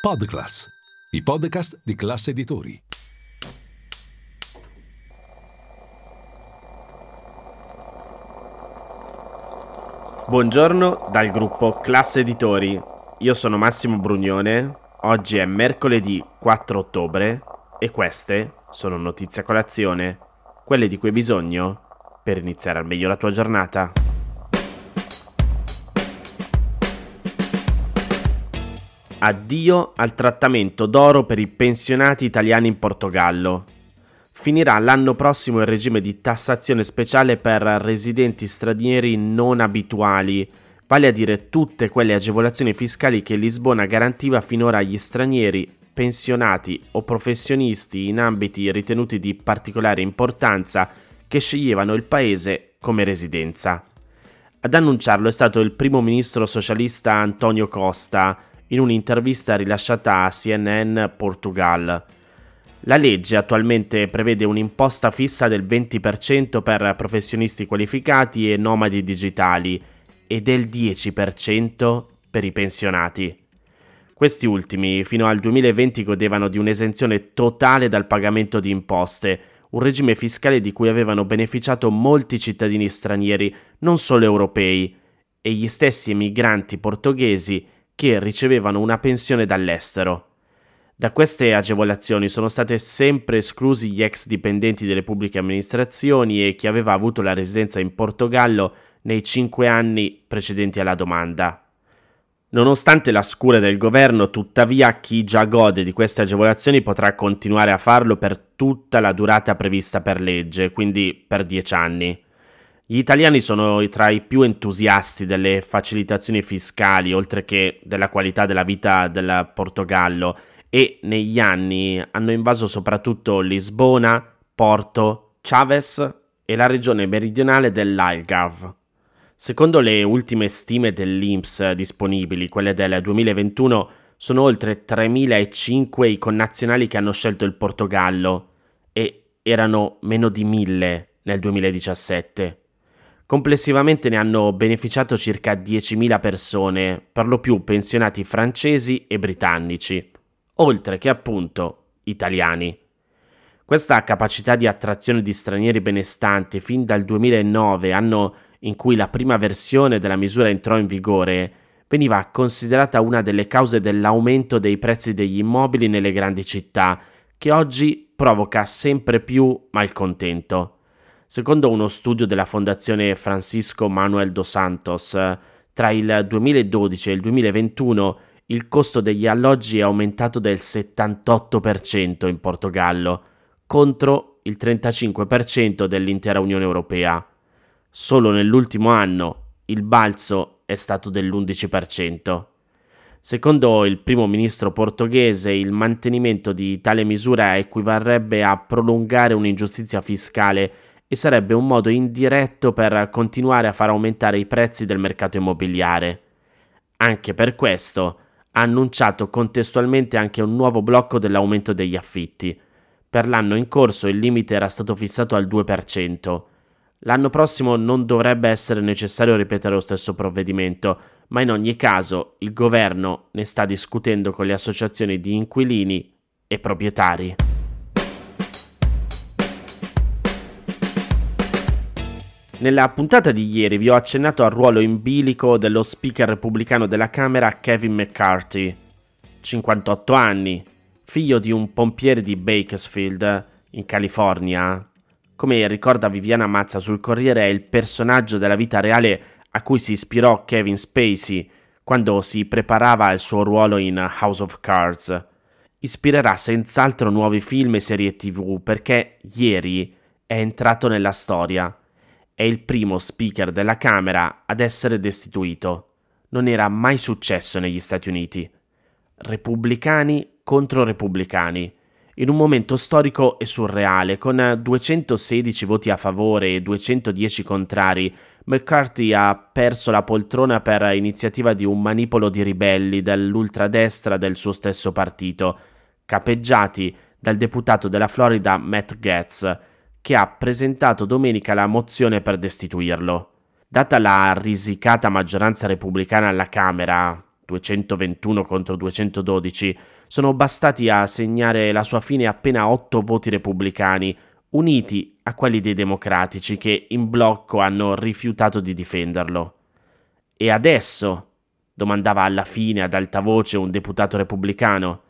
Podclass, i podcast di classe editori. Buongiorno dal gruppo Classe Editori. Io sono Massimo Brugnone. Oggi è mercoledì 4 ottobre e queste sono notizie a colazione, quelle di cui hai bisogno per iniziare al meglio la tua giornata. Addio al trattamento d'oro per i pensionati italiani in Portogallo. Finirà l'anno prossimo il regime di tassazione speciale per residenti stranieri non abituali, vale a dire tutte quelle agevolazioni fiscali che Lisbona garantiva finora agli stranieri, pensionati o professionisti in ambiti ritenuti di particolare importanza che sceglievano il paese come residenza. Ad annunciarlo è stato il primo ministro socialista Antonio Costa, in un'intervista rilasciata a CNN Portugal. La legge attualmente prevede un'imposta fissa del 20% per professionisti qualificati e nomadi digitali e del 10% per i pensionati. Questi ultimi fino al 2020 godevano di un'esenzione totale dal pagamento di imposte, un regime fiscale di cui avevano beneficiato molti cittadini stranieri, non solo europei, e gli stessi emigranti portoghesi che ricevevano una pensione dall'estero. Da queste agevolazioni sono state sempre esclusi gli ex dipendenti delle pubbliche amministrazioni e chi aveva avuto la residenza in Portogallo nei cinque anni precedenti alla domanda. Nonostante la scura del governo, tuttavia chi già gode di queste agevolazioni potrà continuare a farlo per tutta la durata prevista per legge, quindi per dieci anni. Gli italiani sono tra i più entusiasti delle facilitazioni fiscali, oltre che della qualità della vita del Portogallo, e negli anni hanno invaso soprattutto Lisbona, Porto, Chaves e la regione meridionale dell'Algarve. Secondo le ultime stime dell'INPS disponibili, quelle del 2021, sono oltre 3.005 i connazionali che hanno scelto il Portogallo e erano meno di 1.000 nel 2017. Complessivamente ne hanno beneficiato circa 10.000 persone, per lo più pensionati francesi e britannici, oltre che appunto italiani. Questa capacità di attrazione di stranieri benestanti fin dal 2009, anno in cui la prima versione della misura entrò in vigore, veniva considerata una delle cause dell'aumento dei prezzi degli immobili nelle grandi città, che oggi provoca sempre più malcontento. Secondo uno studio della Fondazione Francisco Manuel dos Santos, tra il 2012 e il 2021 il costo degli alloggi è aumentato del 78% in Portogallo, contro il 35% dell'intera Unione Europea. Solo nell'ultimo anno il balzo è stato dell'11%. Secondo il primo ministro portoghese, il mantenimento di tale misura equivarrebbe a prolungare un'ingiustizia fiscale e sarebbe un modo indiretto per continuare a far aumentare i prezzi del mercato immobiliare. Anche per questo ha annunciato contestualmente anche un nuovo blocco dell'aumento degli affitti. Per l'anno in corso il limite era stato fissato al 2%. L'anno prossimo non dovrebbe essere necessario ripetere lo stesso provvedimento, ma in ogni caso il governo ne sta discutendo con le associazioni di inquilini e proprietari. Nella puntata di ieri vi ho accennato al ruolo in bilico dello speaker repubblicano della Camera Kevin McCarthy, 58 anni, figlio di un pompiere di Bakersfield, in California. Come ricorda Viviana Mazza sul Corriere, è il personaggio della vita reale a cui si ispirò Kevin Spacey quando si preparava al suo ruolo in House of Cards. Ispirerà senz'altro nuovi film e serie tv perché ieri è entrato nella storia è il primo speaker della Camera ad essere destituito. Non era mai successo negli Stati Uniti. Repubblicani contro repubblicani. In un momento storico e surreale, con 216 voti a favore e 210 contrari, McCarthy ha perso la poltrona per iniziativa di un manipolo di ribelli dell'ultradestra del suo stesso partito, capeggiati dal deputato della Florida Matt Getz, che ha presentato domenica la mozione per destituirlo. Data la risicata maggioranza repubblicana alla Camera, 221 contro 212, sono bastati a segnare la sua fine appena otto voti repubblicani, uniti a quelli dei democratici che in blocco hanno rifiutato di difenderlo. E adesso? domandava alla fine ad alta voce un deputato repubblicano.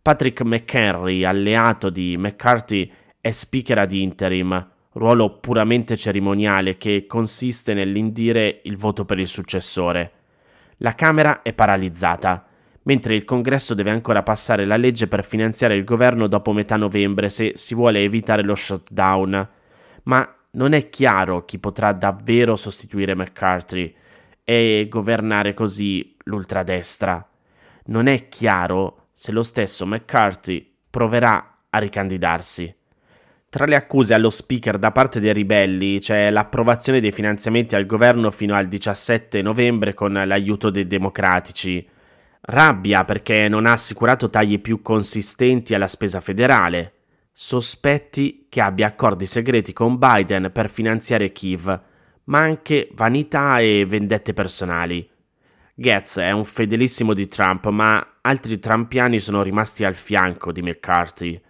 Patrick McHenry, alleato di McCarthy, è speaker ad interim, ruolo puramente cerimoniale che consiste nell'indire il voto per il successore. La Camera è paralizzata, mentre il Congresso deve ancora passare la legge per finanziare il governo dopo metà novembre se si vuole evitare lo shutdown. Ma non è chiaro chi potrà davvero sostituire McCarthy e governare così l'ultradestra. Non è chiaro se lo stesso McCarthy proverà a ricandidarsi. Tra le accuse allo speaker da parte dei ribelli c'è l'approvazione dei finanziamenti al governo fino al 17 novembre con l'aiuto dei democratici, rabbia perché non ha assicurato tagli più consistenti alla spesa federale, sospetti che abbia accordi segreti con Biden per finanziare Kiev, ma anche vanità e vendette personali. Getz è un fedelissimo di Trump, ma altri trumpiani sono rimasti al fianco di McCarthy.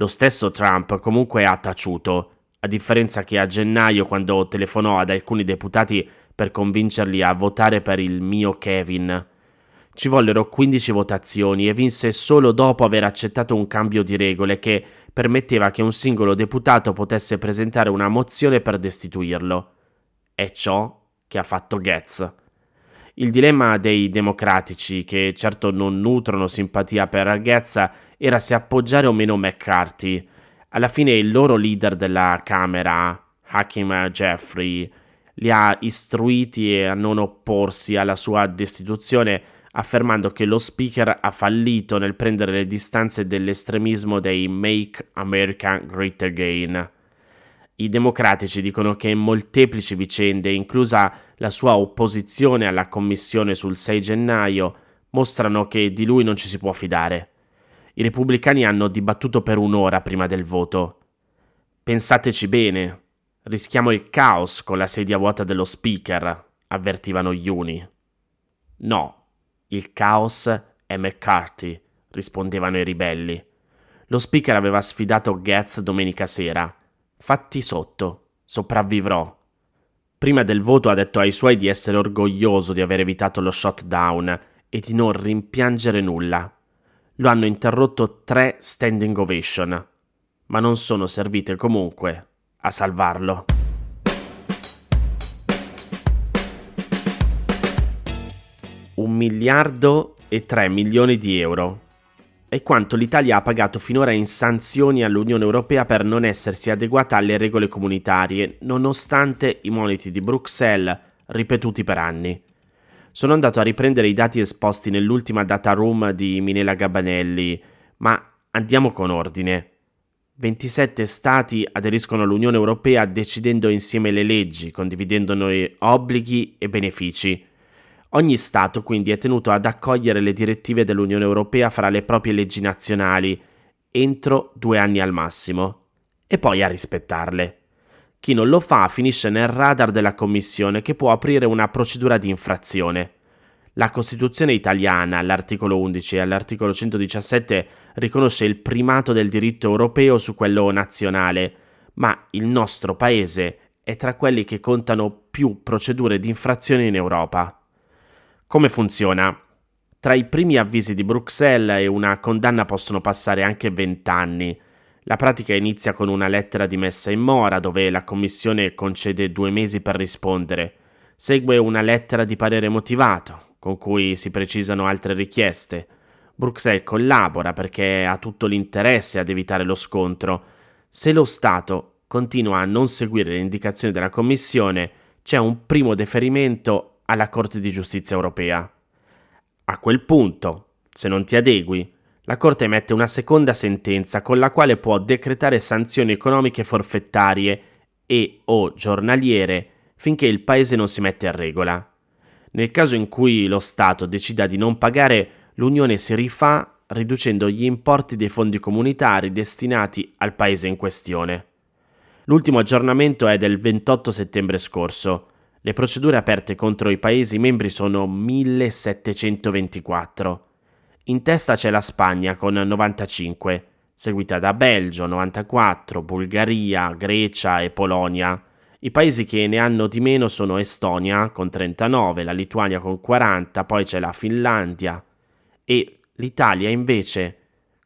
Lo stesso Trump comunque ha taciuto, a differenza che a gennaio quando telefonò ad alcuni deputati per convincerli a votare per il mio Kevin. Ci vollero 15 votazioni e vinse solo dopo aver accettato un cambio di regole che permetteva che un singolo deputato potesse presentare una mozione per destituirlo. È ciò che ha fatto Getz. Il dilemma dei democratici, che certo non nutrono simpatia per Getz, era se appoggiare o meno McCarthy. Alla fine il loro leader della Camera, Hakim Jeffrey, li ha istruiti a non opporsi alla sua destituzione, affermando che lo speaker ha fallito nel prendere le distanze dell'estremismo dei Make America Great Again. I democratici dicono che in molteplici vicende, inclusa la sua opposizione alla commissione sul 6 gennaio, mostrano che di lui non ci si può fidare. I repubblicani hanno dibattuto per un'ora prima del voto. Pensateci bene, rischiamo il caos con la sedia vuota dello speaker, avvertivano gli uni. No, il caos è McCarthy, rispondevano i ribelli. Lo speaker aveva sfidato Getz domenica sera Fatti sotto, sopravvivrò. Prima del voto ha detto ai suoi di essere orgoglioso di aver evitato lo shutdown e di non rimpiangere nulla. Lo hanno interrotto tre standing ovation, ma non sono servite comunque a salvarlo. Un miliardo e tre milioni di euro è quanto l'Italia ha pagato finora in sanzioni all'Unione Europea per non essersi adeguata alle regole comunitarie, nonostante i moniti di Bruxelles ripetuti per anni. Sono andato a riprendere i dati esposti nell'ultima data room di Minela Gabanelli, ma andiamo con ordine. 27 Stati aderiscono all'Unione Europea decidendo insieme le leggi, condividendone obblighi e benefici. Ogni Stato quindi è tenuto ad accogliere le direttive dell'Unione Europea fra le proprie leggi nazionali entro due anni al massimo e poi a rispettarle. Chi non lo fa finisce nel radar della Commissione che può aprire una procedura di infrazione. La Costituzione italiana, all'articolo 11 e all'articolo 117, riconosce il primato del diritto europeo su quello nazionale, ma il nostro Paese è tra quelli che contano più procedure di infrazione in Europa. Come funziona? Tra i primi avvisi di Bruxelles e una condanna possono passare anche vent'anni. La pratica inizia con una lettera di messa in mora dove la Commissione concede due mesi per rispondere. Segue una lettera di parere motivato, con cui si precisano altre richieste. Bruxelles collabora perché ha tutto l'interesse ad evitare lo scontro. Se lo Stato continua a non seguire le indicazioni della Commissione, c'è un primo deferimento alla Corte di giustizia europea. A quel punto, se non ti adegui, la Corte emette una seconda sentenza con la quale può decretare sanzioni economiche forfettarie e o giornaliere finché il Paese non si mette a regola. Nel caso in cui lo Stato decida di non pagare, l'Unione si rifà riducendo gli importi dei fondi comunitari destinati al Paese in questione. L'ultimo aggiornamento è del 28 settembre scorso Le procedure aperte contro i Paesi membri sono 1724. In testa c'è la Spagna con 95, seguita da Belgio 94, Bulgaria, Grecia e Polonia. I paesi che ne hanno di meno sono Estonia con 39, la Lituania con 40, poi c'è la Finlandia e l'Italia invece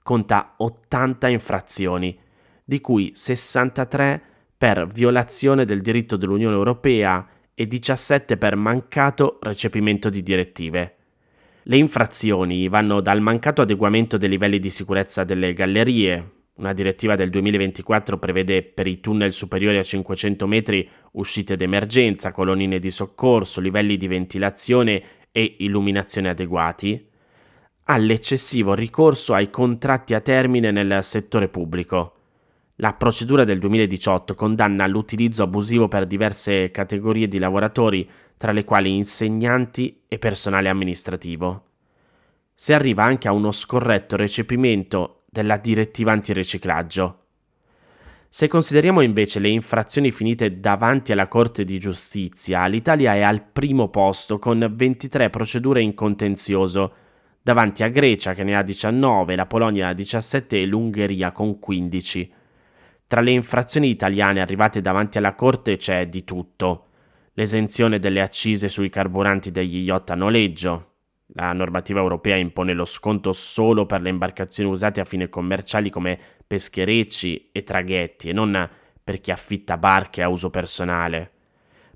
conta 80 infrazioni, di cui 63 per violazione del diritto dell'Unione Europea e 17 per mancato recepimento di direttive. Le infrazioni vanno dal mancato adeguamento dei livelli di sicurezza delle gallerie, una direttiva del 2024 prevede per i tunnel superiori a 500 metri uscite d'emergenza, colonnine di soccorso, livelli di ventilazione e illuminazione adeguati, all'eccessivo ricorso ai contratti a termine nel settore pubblico. La procedura del 2018 condanna l'utilizzo abusivo per diverse categorie di lavoratori tra le quali insegnanti e personale amministrativo. Si arriva anche a uno scorretto recepimento della direttiva antiriciclaggio. Se consideriamo invece le infrazioni finite davanti alla Corte di giustizia, l'Italia è al primo posto con 23 procedure in contenzioso, davanti a Grecia che ne ha 19, la Polonia 17 e l'Ungheria con 15. Tra le infrazioni italiane arrivate davanti alla Corte c'è di tutto l'esenzione delle accise sui carburanti degli yacht a noleggio. La normativa europea impone lo sconto solo per le imbarcazioni usate a fine commerciali come pescherecci e traghetti e non per chi affitta barche a uso personale.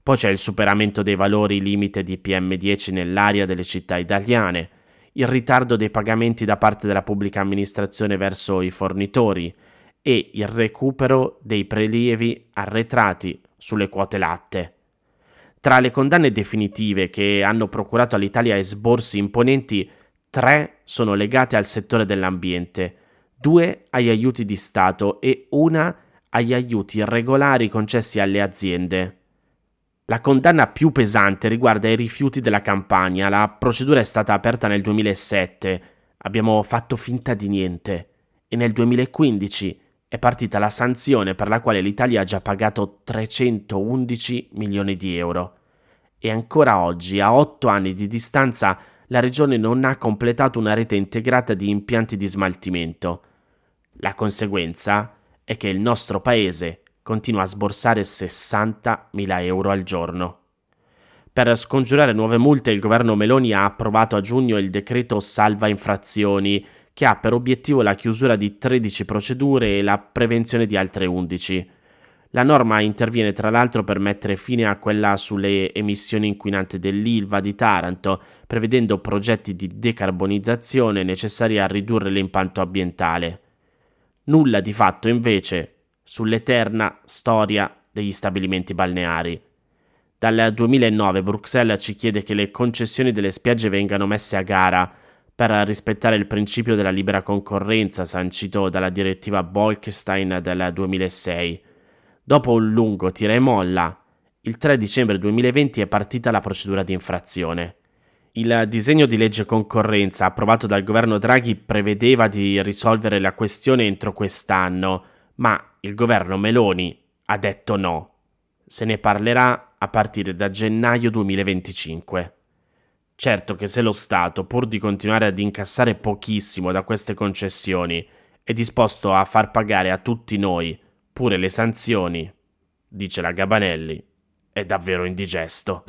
Poi c'è il superamento dei valori limite di PM10 nell'area delle città italiane, il ritardo dei pagamenti da parte della pubblica amministrazione verso i fornitori e il recupero dei prelievi arretrati sulle quote latte. Tra le condanne definitive che hanno procurato all'Italia esborsi imponenti, tre sono legate al settore dell'ambiente, due agli aiuti di Stato e una agli aiuti irregolari concessi alle aziende. La condanna più pesante riguarda i rifiuti della campagna. La procedura è stata aperta nel 2007. Abbiamo fatto finta di niente. E nel 2015 è partita la sanzione per la quale l'Italia ha già pagato 311 milioni di euro. E ancora oggi, a otto anni di distanza, la regione non ha completato una rete integrata di impianti di smaltimento. La conseguenza è che il nostro paese continua a sborsare 60.000 euro al giorno. Per scongiurare nuove multe, il governo Meloni ha approvato a giugno il decreto salva infrazioni, che ha per obiettivo la chiusura di 13 procedure e la prevenzione di altre 11. La norma interviene tra l'altro per mettere fine a quella sulle emissioni inquinanti dell'Ilva di Taranto, prevedendo progetti di decarbonizzazione necessari a ridurre l'impatto ambientale. Nulla di fatto invece sull'eterna storia degli stabilimenti balneari. Dal 2009 Bruxelles ci chiede che le concessioni delle spiagge vengano messe a gara per rispettare il principio della libera concorrenza sancito dalla direttiva Bolkestein del 2006. Dopo un lungo tira e molla, il 3 dicembre 2020 è partita la procedura di infrazione. Il disegno di legge concorrenza approvato dal governo Draghi prevedeva di risolvere la questione entro quest'anno, ma il governo Meloni ha detto no. Se ne parlerà a partire da gennaio 2025. Certo che se lo Stato, pur di continuare ad incassare pochissimo da queste concessioni, è disposto a far pagare a tutti noi pure le sanzioni, dice la Gabanelli, è davvero indigesto.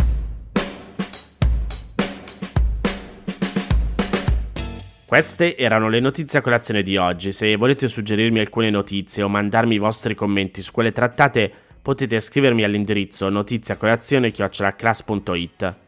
Queste erano le notizie a colazione di oggi. Se volete suggerirmi alcune notizie o mandarmi i vostri commenti su quelle trattate, potete scrivermi all'indirizzo notiziacolazione.it.